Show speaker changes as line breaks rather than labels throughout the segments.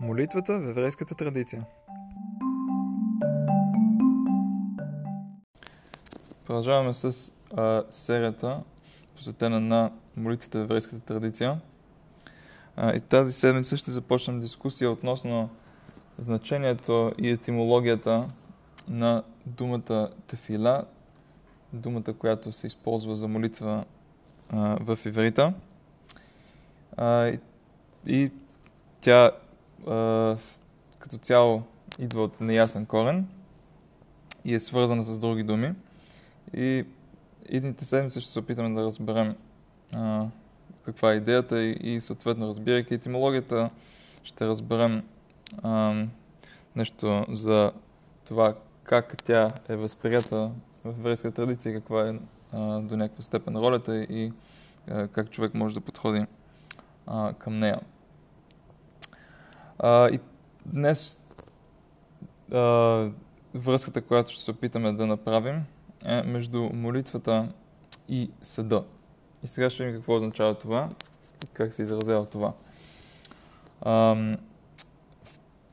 Молитвата в еврейската традиция. Продължаваме с а, серията, посветена на молитвата в еврейската традиция. А, и тази седмица ще започнем дискусия относно значението и етимологията на думата тефила, думата, която се използва за молитва а, в иврита. А, и, и тя като цяло идва от неясен корен и е свързана с други думи. И идните седмици ще се опитаме да разберем а, каква е идеята и, и съответно, разбирайки етимологията, ще разберем а, нещо за това как тя е възприята в еврейска традиция, каква е а, до някаква степен ролята и а, как човек може да подходи а, към нея. А, и днес а, връзката, която ще се опитаме да направим, е между молитвата и съда. И сега ще видим какво означава това и как се изразява това. А,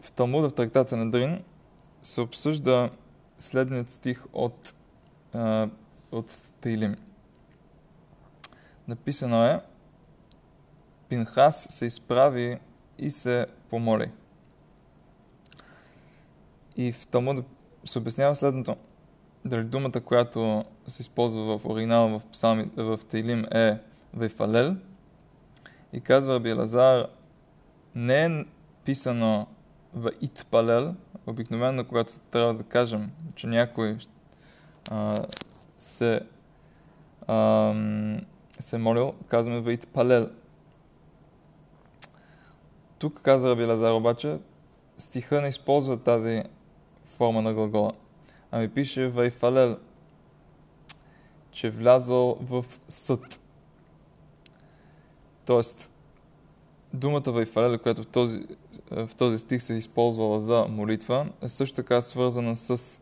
в Талмуда, в трактата на Дрин, се обсъжда следният стих от, а, от Тейлим. Написано е Пинхас се изправи и се помоли. И в Талмуд се обяснява следното. Дали думата, която се използва в оригинал в, псалми, в Тейлим е Вейфалел. И казва Раби Лазар, не е писано в Итпалел. Обикновено, когато трябва да кажем, че някой а, се, а, се е молил, казваме в Итпалел. Тук казва Раби Лазар обаче, стиха не използва тази форма на глагола. Ами пише Вайфалел, че е влязъл в съд. Тоест, думата Вайфалел, която в този, в този стих се е използвала за молитва, е също така свързана с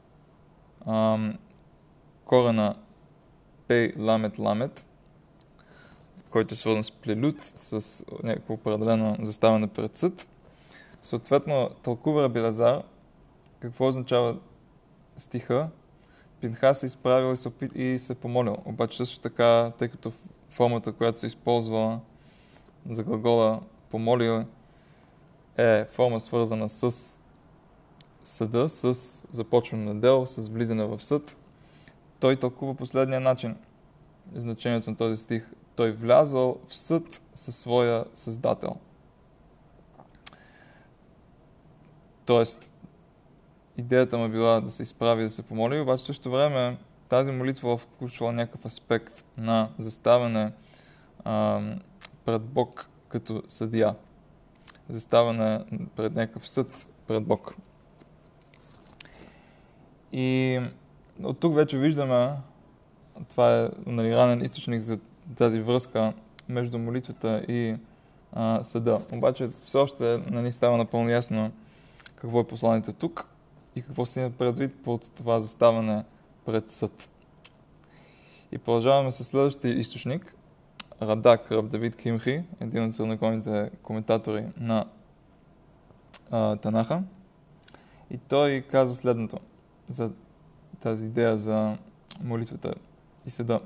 ам, корена Пей Ламет Ламет, който е свързан с плелют, с някакво определено заставане пред съд. Съответно, тълкува Раби Лазар какво означава стиха. Пинха се изправил и се, опит, и се помолил. Обаче също така, тъй като формата, която се използва за глагола помолил е форма свързана с съда, с започване на дело, с влизане в съд, той тълкува последния начин значението на този стих той влязъл в съд със своя Създател. Тоест, идеята му била да се изправи, да се помоли, обаче също време тази молитва включва някакъв аспект на заставане а, пред Бог като съдия. Заставане пред някакъв съд пред Бог. И от тук вече виждаме, това е нали, ранен източник за тази връзка между молитвата и а, съда. Обаче все още нали, става напълно ясно какво е посланието тук и какво се има предвид под това заставане пред съд. И продължаваме с следващия източник, Радак Раб Давид Кимхи, един от средноконните коментатори на а, Танаха. И той казва следното за тази идея за молитвата и съда.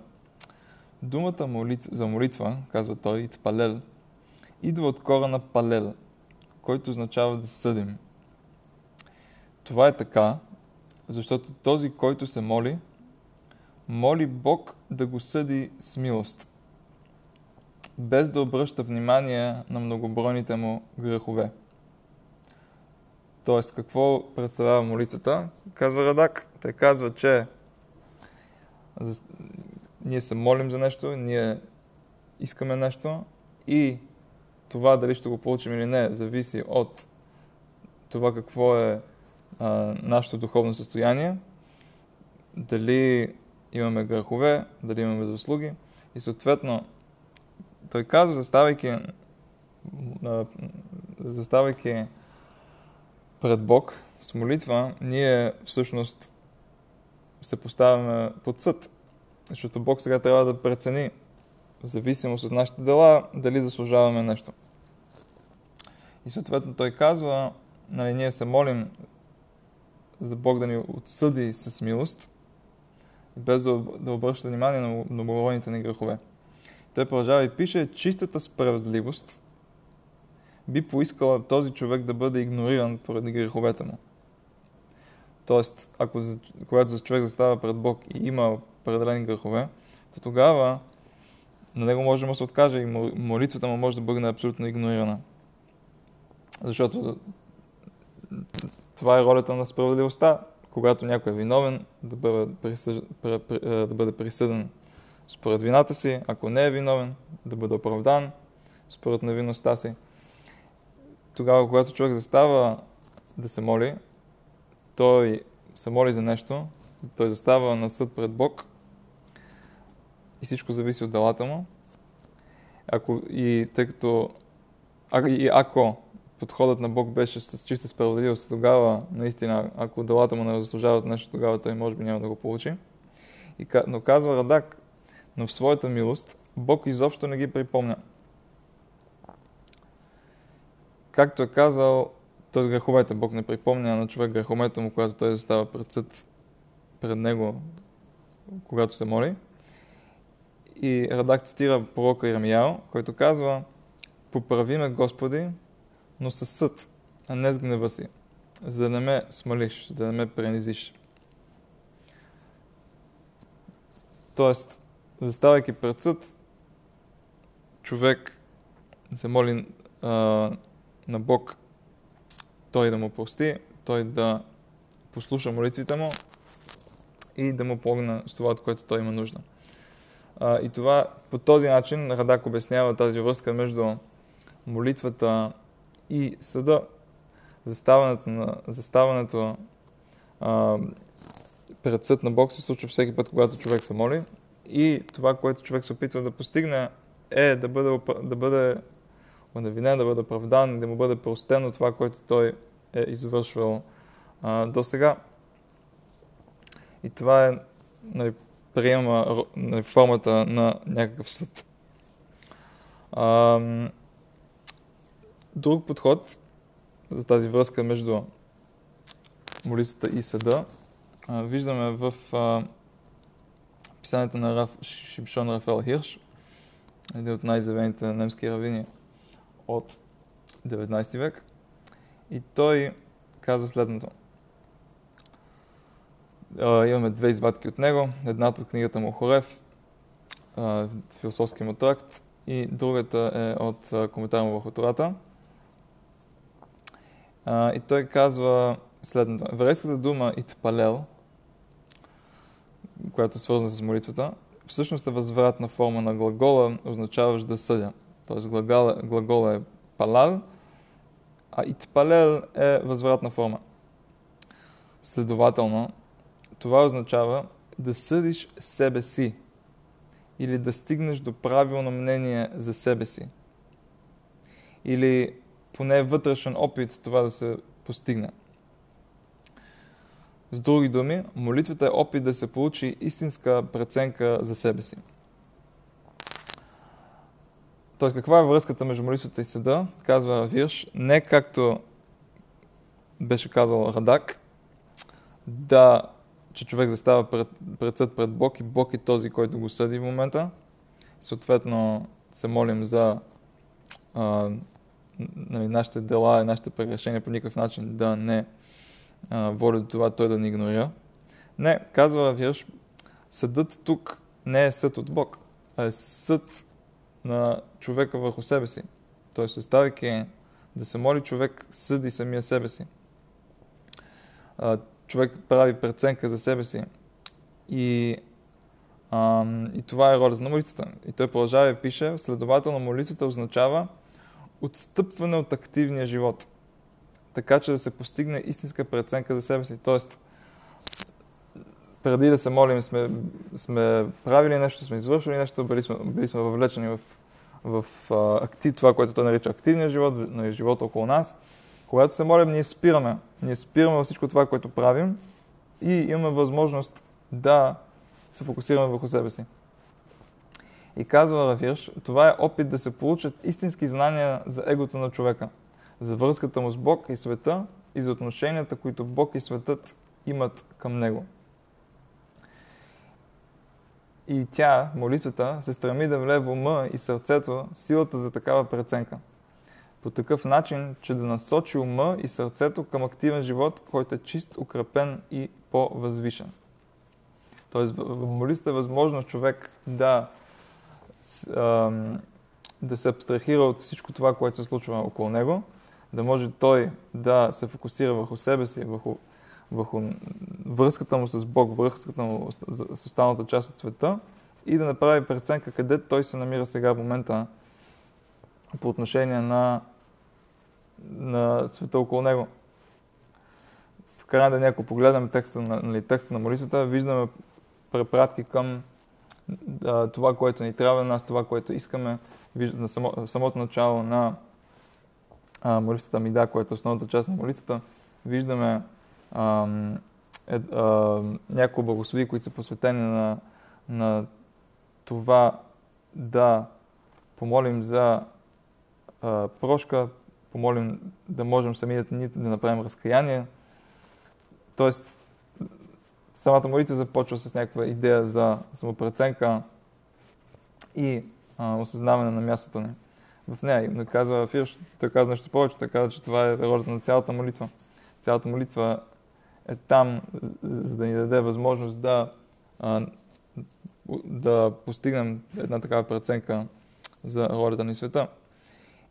Думата молит... за молитва, казва той, палел, идва от корена палел, който означава да съдим. Това е така, защото този, който се моли, моли Бог да го съди с милост, без да обръща внимание на многобройните му грехове. Тоест, какво представлява молитвата? Казва Радак. Той казва, че ние се молим за нещо, ние искаме нещо и това дали ще го получим или не, зависи от това какво е а, нашето духовно състояние, дали имаме грехове, дали имаме заслуги и съответно той казва, заставайки, заставайки пред Бог с молитва, ние всъщност се поставяме под съд. Защото Бог сега трябва да прецени, в зависимост от нашите дела, дали заслужаваме нещо. И съответно той казва, нали, ние се молим за Бог да ни отсъди с милост, без да, да обръща внимание на многобройните ни грехове. Той продължава и пише, чистата справедливост би поискала този човек да бъде игнориран поради греховете му. Тоест, ако когато за човек застава пред Бог и има определени грехове, то тогава на него може да се откаже и молитвата му може да бъде абсолютно игнорирана. Защото това е ролята на справедливостта. Когато някой е виновен, да бъде, присъж... да бъде присъден според вината си, ако не е виновен, да бъде оправдан според невинността си. Тогава, когато човек застава да се моли, той се моли за нещо, той застава на съд пред Бог и всичко зависи от делата му. Ако, и тъй като а, и ако подходът на Бог беше с чиста справедливост, тогава наистина, ако делата му не заслужават нещо, тогава той може би няма да го получи. И, но казва Радак, но в своята милост Бог изобщо не ги припомня. Както е казал, т.е. греховете, Бог не припомня на човек греховете му, когато той застава пред съд, пред него, когато се моли. И Радак цитира пророка Ирамиял, който казва Поправи ме, Господи, но със съд, а не с гнева си, за да не ме смалиш, за да не ме пренизиш. Тоест, заставайки пред съд, човек се моли а, на Бог той да му прости, той да послуша молитвите му и да му помогне с това, което той има нужда. А, и това по този начин Радак обяснява тази връзка между молитвата и съда. Заставането, на, заставането а, пред съд на Бог се случва всеки път, когато човек се моли. И това, което човек се опитва да постигне, е да бъде, да бъде оневинен, да бъде оправдан, да му бъде простено това, което той е извършвал а, до сега. И това е нали, приема нали, формата на някакъв съд. Друг подход за тази връзка между молитвата и съда виждаме в а, писанието на Раф, Шимшон Рафел Хирш, един от най-завените немски равини от 19 век. И той казва следното. Имаме две извадки от него. Едната от книгата му Хорев, философски му тракт, и другата е от коментара му върху Тората. и той казва следното. Еврейската дума Итпалел, която е свързана с молитвата, всъщност е възвратна форма на глагола, означаващ да съдя. Тоест глагола, глагола е палал, а итпалел е възвратна форма. Следователно, това означава да съдиш себе си или да стигнеш до правилно мнение за себе си. Или поне вътрешен опит това да се постигне. С други думи, молитвата е опит да се получи истинска преценка за себе си. Тоест, каква е връзката между молитвата и съда? Казва Вирш, не както беше казал Радак, да, че човек застава пред, пред съд пред Бог и Бог е този, който го съди в момента. Съответно, се молим за а, нали, нашите дела и нашите прегрешения по никакъв начин да не а, води до това той да ни игнорира. Не, казва Вирш, съдът тук не е съд от Бог, а е съд на човека върху себе си. Тоест, съставяйки да се моли, човек съди самия себе си. Човек прави преценка за себе си. И, а, и това е ролята на молитвата. И той продължава и пише, следователно молитвата означава отстъпване от активния живот. Така че да се постигне истинска преценка за себе си. Тоест, преди да се молим, сме, сме правили нещо, сме извършили нещо, били сме, били сме въвлечени в, в а, актив, това, което той нарича активния живот, на нали, живота около нас. Когато се молим, ние спираме. Ние спираме всичко това, което правим и имаме възможност да се фокусираме върху себе си. И казва Равирш, това е опит да се получат истински знания за егото на човека. за връзката му с Бог и света и за отношенията, които Бог и светът имат към него. И тя, молитвата, се стреми да влее в ума и сърцето силата за такава преценка. По такъв начин, че да насочи ума и сърцето към активен живот, който е чист, укрепен и по-възвишен. Тоест, в молитвата е възможно човек да, да се абстрахира от всичко това, което се случва около него, да може той да се фокусира върху себе си, върху, върху връзката му с Бог, връзката му с останалата част от света и да направи преценка къде той се намира сега в момента по отношение на, на света около него. В края на ако погледнем текста на, нали, текста на молитвата, виждаме препратки към а, това, което ни трябва на нас, това, което искаме. На само, самото начало на а, молитвата Мида, което е основната част на молитвата, виждаме е, а, няколко благослови, които са посветени на, на това да помолим за а, прошка, помолим да можем самият ни да направим разкаяние. Тоест, самата молитва започва с някаква идея за самопреценка и а, осъзнаване на мястото ни в нея. Не казва Фирш, той казва нещо повече, той казва, че това е ролята на цялата молитва. Цялата молитва е там, за да ни даде възможност да, а, да постигнем една такава преценка за ролята ни в света.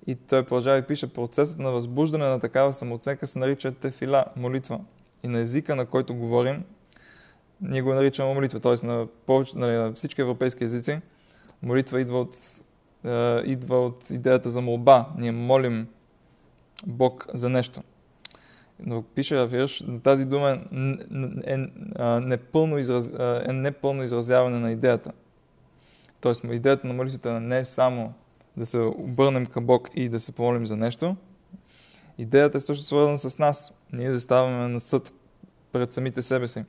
И той продължава и пише, процесът на възбуждане на такава самооценка се нарича тефила, молитва. И на езика, на който говорим, ние го наричаме молитва. Т.е. На, нали, на всички европейски езици, молитва идва от, е, идва от идеята за молба. Ние молим Бог за нещо. Но пише Рафирш, тази дума е, е, непълно, израз, е непълно изразяване на идеята. Тоест, идеята на молитвата не е само да се обърнем към Бог и да се помолим за нещо. Идеята е също свързана с нас. Ние заставаме на съд пред самите себе си.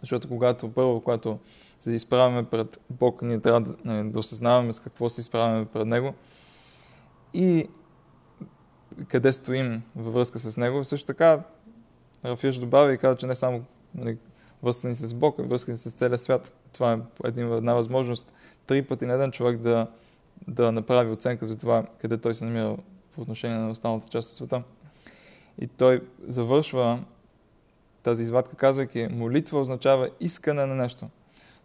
Защото когато първо, когато се изправяме пред Бог, ние трябва да, нали, да осъзнаваме с какво се изправяме пред Него и къде стоим във връзка с Него. Също така, Рафирш добавя и каза, че не само нали, връзка ни с Бог, а връзка ни с целия свят. Това е една възможност три пъти на ден човек да, да направи оценка за това къде той се намира по отношение на останалата част от света. И той завършва тази извадка, казвайки, молитва означава искане на нещо.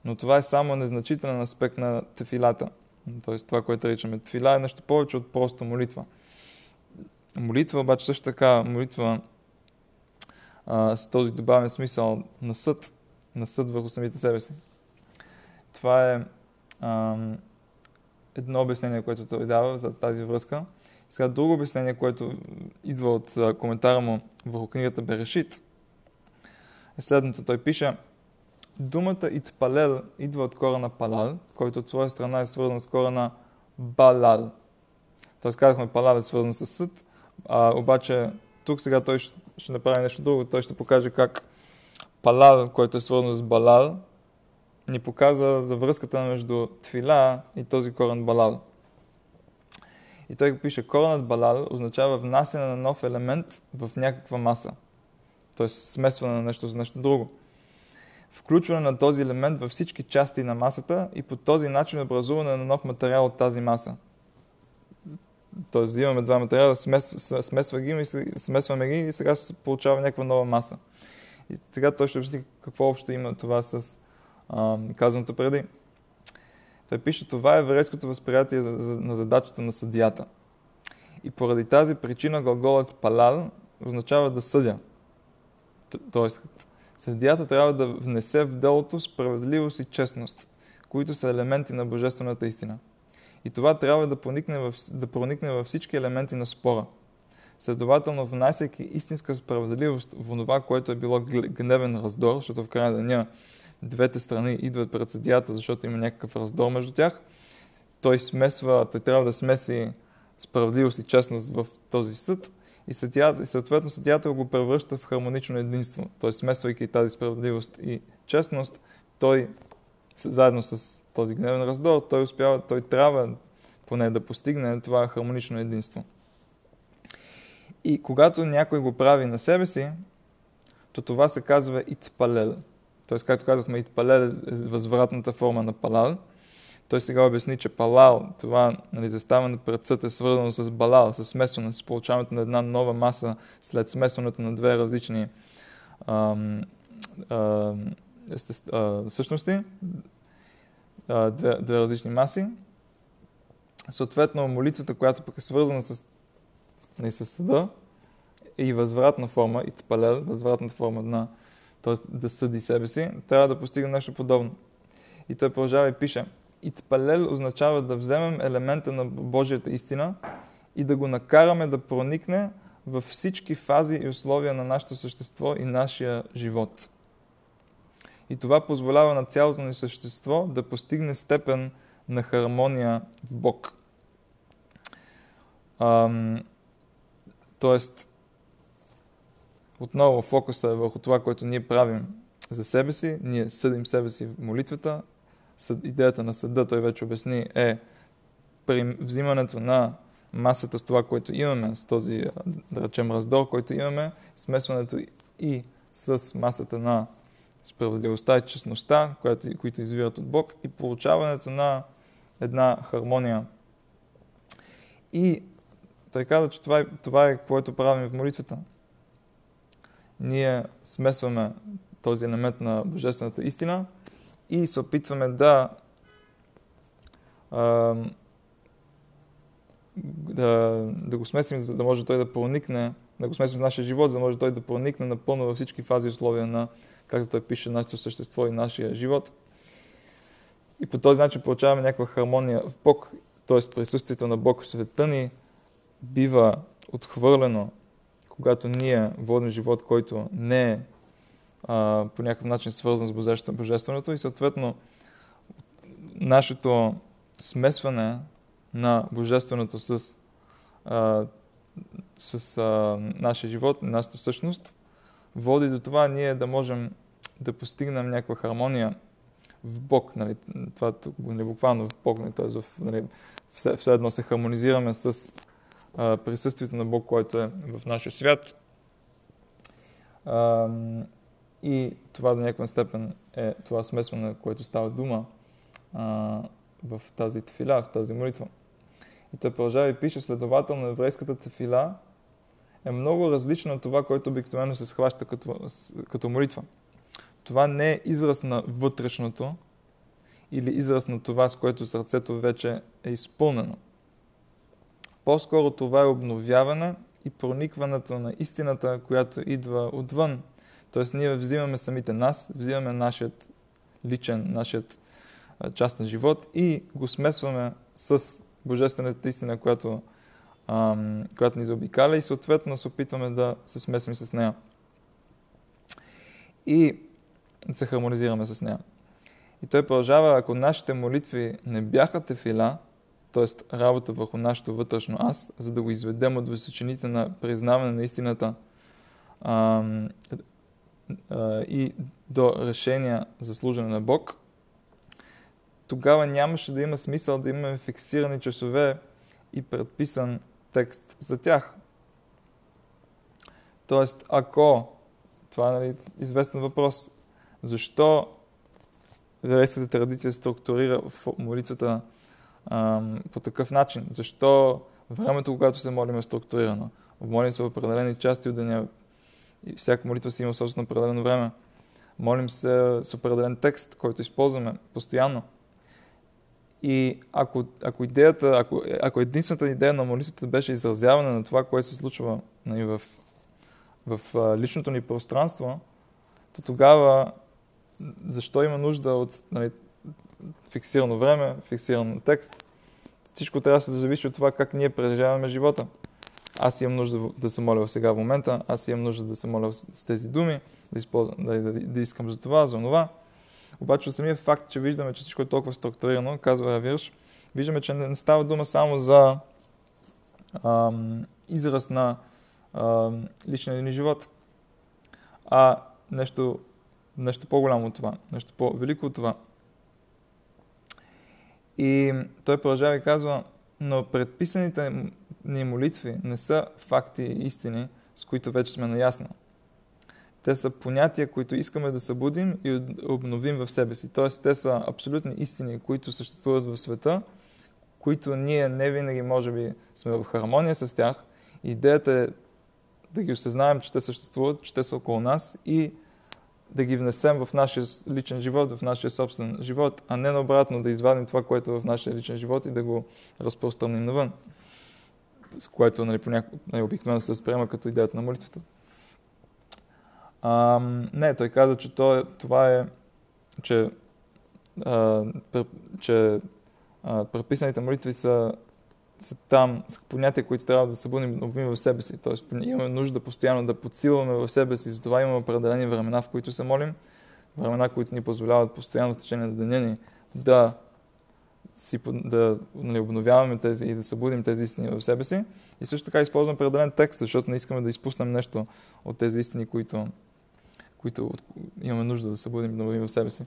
Но това е само незначителен аспект на тефилата. Тоест това, което речеме тефила е нещо повече от просто молитва. Молитва обаче също така, молитва а, с този добавен смисъл на съд, на съд върху самите себе си. Това е а, едно обяснение, което той дава за тази връзка. Сега друго обяснение, което идва от коментара му върху книгата Берешит, е следното. Той пише, думата Итпалел идва от корена Палал, който от своя страна е свързан с корена Балал. Тоест казахме Палал е свързан с съд, а, обаче тук сега той ще, ще направи нещо друго. Той ще покаже как Палал, който е свързан с Балал, ни показва за връзката между Тфила и този корен Балал. И той пише, коренът Балал означава внасяне на нов елемент в някаква маса – т.е. смесване на нещо за нещо друго. Включване на този елемент във всички части на масата и по този начин образуване на нов материал от тази маса. Тоест, имаме два материала, смесва ги, смесваме ги и сега се получава някаква нова маса. И сега той ще обясни какво общо има това с а, казаното преди. Той пише, това е еврейското възприятие на задачата на съдията. И поради тази причина глаголът палал означава да съдя. Тоест, съдията трябва да внесе в делото справедливост и честност, които са елементи на божествената истина. И това трябва да проникне, в, да проникне във всички елементи на спора. Следователно, внасяйки истинска справедливост в това, което е било гневен раздор, защото в края деня двете страни идват пред съдията, защото има някакъв раздор между тях, той смесва, той трябва да смеси справедливост и честност в този съд и, съдията, и съответно съдията го превръща в хармонично единство. Т.е. смесвайки тази справедливост и честност, той заедно с този гневен раздор, той успява, той трябва поне да постигне това хармонично единство. И когато някой го прави на себе си, то това се казва итпалел. Тоест, както казахме, итпалел е възвратната форма на палал. Той сега обясни, че палал, това нали, заставане пред съд е свързано с балал, с смесване, с получаването на една нова маса след смесването на две различни ам, ам, същности, а, две, две различни маси. Съответно, молитвата, която пък е свързана с, нали, с съда, е и възвратна форма, и тпалел, възвратната форма на, т.е. да съди себе си, трябва да постигне нещо подобно. И той продължава и пише, Итпалел означава да вземем елемента на Божията истина и да го накараме да проникне във всички фази и условия на нашето същество и нашия живот. И това позволява на цялото ни същество да постигне степен на хармония в Бог. Ам, тоест, отново фокуса е върху това, което ние правим за себе си. Ние съдим себе си в молитвата. Идеята на съда, той вече обясни, е при взимането на масата с това, което имаме, с този, да речем, раздор, който имаме, смесването и с масата на справедливостта и честността, която, които извират от Бог и получаването на една хармония. И той каза, че това е, това е което правим в молитвата. Ние смесваме този елемент на Божествената истина и се опитваме да, да, да го смесим, за да може той да проникне, да го смесим в нашия живот, за да може той да проникне напълно във всички фази и условия на, както той пише, нашето същество и нашия живот. И по този начин получаваме някаква хармония в Бог, т.е. присъствието на Бог в света ни бива отхвърлено, когато ние водим живот, който не е а, по някакъв начин свързан с Божественото и съответно нашето смесване на Божественото с, а, с а, нашия живот, нашата същност, води до това ние да можем да постигнем някаква хармония в Бог. Нали, това не буквално в Бог, нали, т.е. нали, все, все едно се хармонизираме с присъствието на Бог, който е в нашия свят. И това до някаква степен е това смесване, което става дума в тази тефиля, в тази молитва. И той продължава и пише, следователно еврейската тефила е много различна от това, което обикновено се схваща като, като молитва. Това не е израз на вътрешното или израз на това, с което сърцето вече е изпълнено. По-скоро това е обновяване и проникването на истината, която идва отвън. Тоест ние взимаме самите нас, взимаме нашият личен, нашият част на живот и го смесваме с божествената истина, която, ам, която ни заобикаля и съответно се опитваме да се смесим с нея. И се хармонизираме с нея. И той продължава, ако нашите молитви не бяха тефила, т.е. работа върху нашето вътрешно аз, за да го изведем от височините на признаване на истината а, а, и до решения за служене на Бог, тогава нямаше да има смисъл да имаме фиксирани часове и предписан текст за тях. Тоест, ако, това е нали, известен въпрос, защо еврейската традиция структурира в молитвата по такъв начин. Защо времето, когато се молим е структурирано? Молим се в определени части от деня и всяка молитва си има собствено определено време. Молим се с определен текст, който използваме постоянно. И ако, ако идеята, ако, ако единствената идея на молитвата беше изразяване на това, което се случва нали, в, в, личното ни пространство, то тогава защо има нужда от нали, фиксирано време, фиксиран текст. Всичко трябва да зависи от това как ние преживяваме живота. Аз имам нужда да се моля сега в момента, аз имам нужда да се моля с тези думи, да, да, да, да искам за това, за това. Обаче самия факт, че виждаме, че всичко е толкова структурирано, казва Равирш, виждаме, че не става дума само за ам, израз на ам, личния ни живот, а нещо, нещо по-голямо от това, нещо по-велико от това. И той продължава и казва, но предписаните ни молитви не са факти и истини, с които вече сме наясно. Те са понятия, които искаме да събудим и обновим в себе си. Тоест, те са абсолютни истини, които съществуват в света, които ние не винаги, може би, сме в хармония с тях. Идеята е да ги осъзнаем, че те съществуват, че те са около нас и да ги внесем в нашия личен живот, в нашия собствен живот, а не наобратно да извадим това, което е в нашия личен живот и да го разпространим навън, с което нали, понякога, нали, обикновено се възприема като идеята на молитвата. А, не, той каза, че то, това е, че, а, че а, предписаните молитви са, са там, са понятия, които трябва да събудим в себе си. Тоест имаме нужда постоянно да подсилваме в себе си, затова имаме определени времена, в които се молим, времена, които ни позволяват постоянно в течение на деня ни да си, да нали, обновяваме тези и да събудим тези истини в себе си. И също така използваме определен текст, защото не искаме да изпуснем нещо от тези истини, които, които имаме нужда да събудим и да в себе си.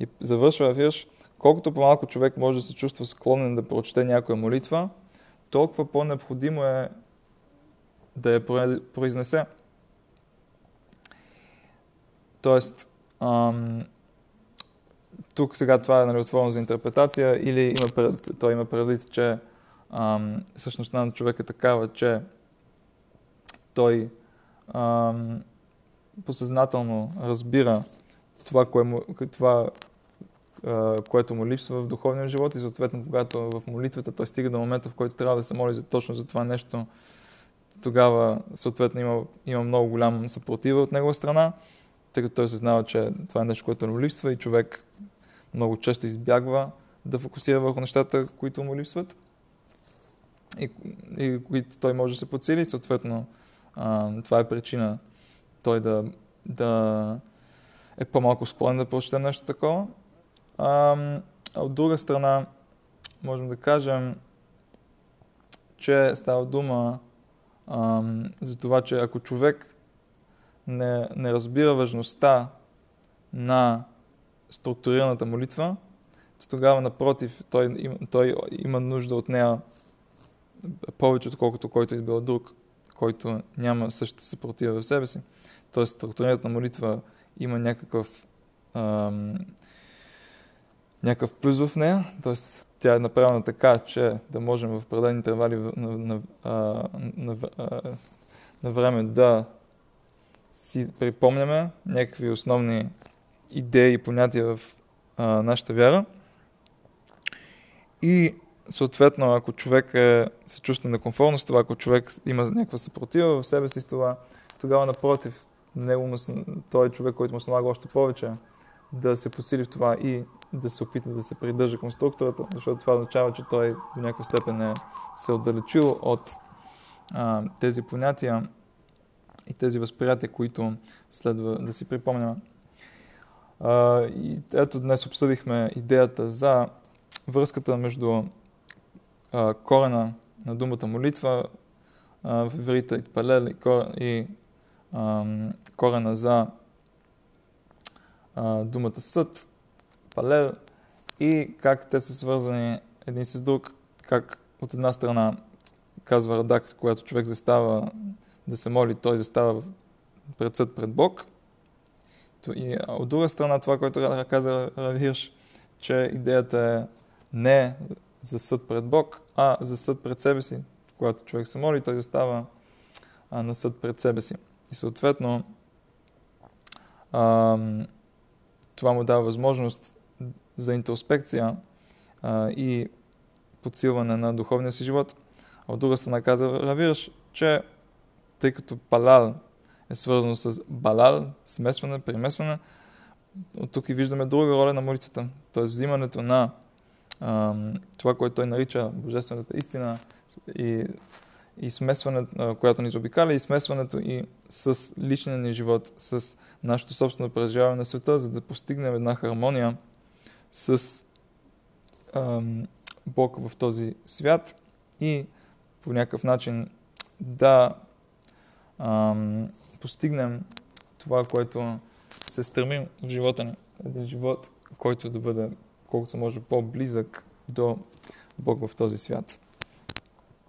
И завършва Вирш, колкото по-малко човек може да се чувства склонен да прочете някоя молитва, толкова по-необходимо е да я произнесе. Тоест, ам, тук сега това е нали, отворено за интерпретация или има пред, той има предвид, че ам, същността на човек е такава, че той ам, посъзнателно разбира това, кое му, това което му липсва в духовния живот и съответно, когато в молитвата той стига до момента, в който трябва да се моли за точно за това нещо, тогава съответно има, има много голям съпротива от негова страна, тъй като той се знава, че това е нещо, което му липсва и човек много често избягва да фокусира върху нещата, които му липсват и, и които той може да се подсили. Съответно, а, това е причина той да, да е по-малко склонен да прочете нещо такова. А, от друга страна, можем да кажем, че става дума а, за това, че ако човек не, не разбира важността на структурираната молитва, то тогава, напротив, той, той има нужда от нея повече, отколкото който е бил друг, който няма същата съпротива в себе си. Тоест, структурираната молитва има някакъв някакъв плюс в нея, т.е. тя е направена така, че да можем в определени интервали на, на, на, на, на време да си припомняме някакви основни идеи и понятия в а, нашата вяра. И съответно, ако човек е, се чувства некомфортно с това, ако човек има някаква съпротива в себе си с това, тогава напротив, него той е човек, който му се налага още повече да се посили в това и да се опита да се придържа към структурата, защото това означава, че той до някаква степен е се отдалечил от а, тези понятия и тези възприятия, които следва да си припомняме. Ето днес обсъдихме идеята за връзката между а, корена на думата молитва а, в иврита и палел и, кор, и а, корена за а, думата съд, палел и как те са свързани един с друг, как от една страна казва Радак, когато човек застава да се моли, той застава пред съд пред Бог. И от друга страна това, което каза Равирш, че идеята е не за съд пред Бог, а за съд пред себе си. Когато човек се моли, той застава на съд пред себе си. И съответно, това му дава възможност за интроспекция а, и подсилване на духовния си живот. А от друга страна каза Равирш, че тъй като палал е свързано с балал, смесване, премесване, от тук и виждаме друга роля на молитвата. Т.е. взимането на а, това, което той нарича божествената истина и, и смесването, която ни заобикаля, и смесването и с личния ни живот, с нашето собствено преживяване на света, за да постигнем една хармония с ам, Бог в този свят и по някакъв начин да ам, постигнем това, което се стремим в живота ни. Един живот, който да бъде колкото се може по-близък до Бог в този свят.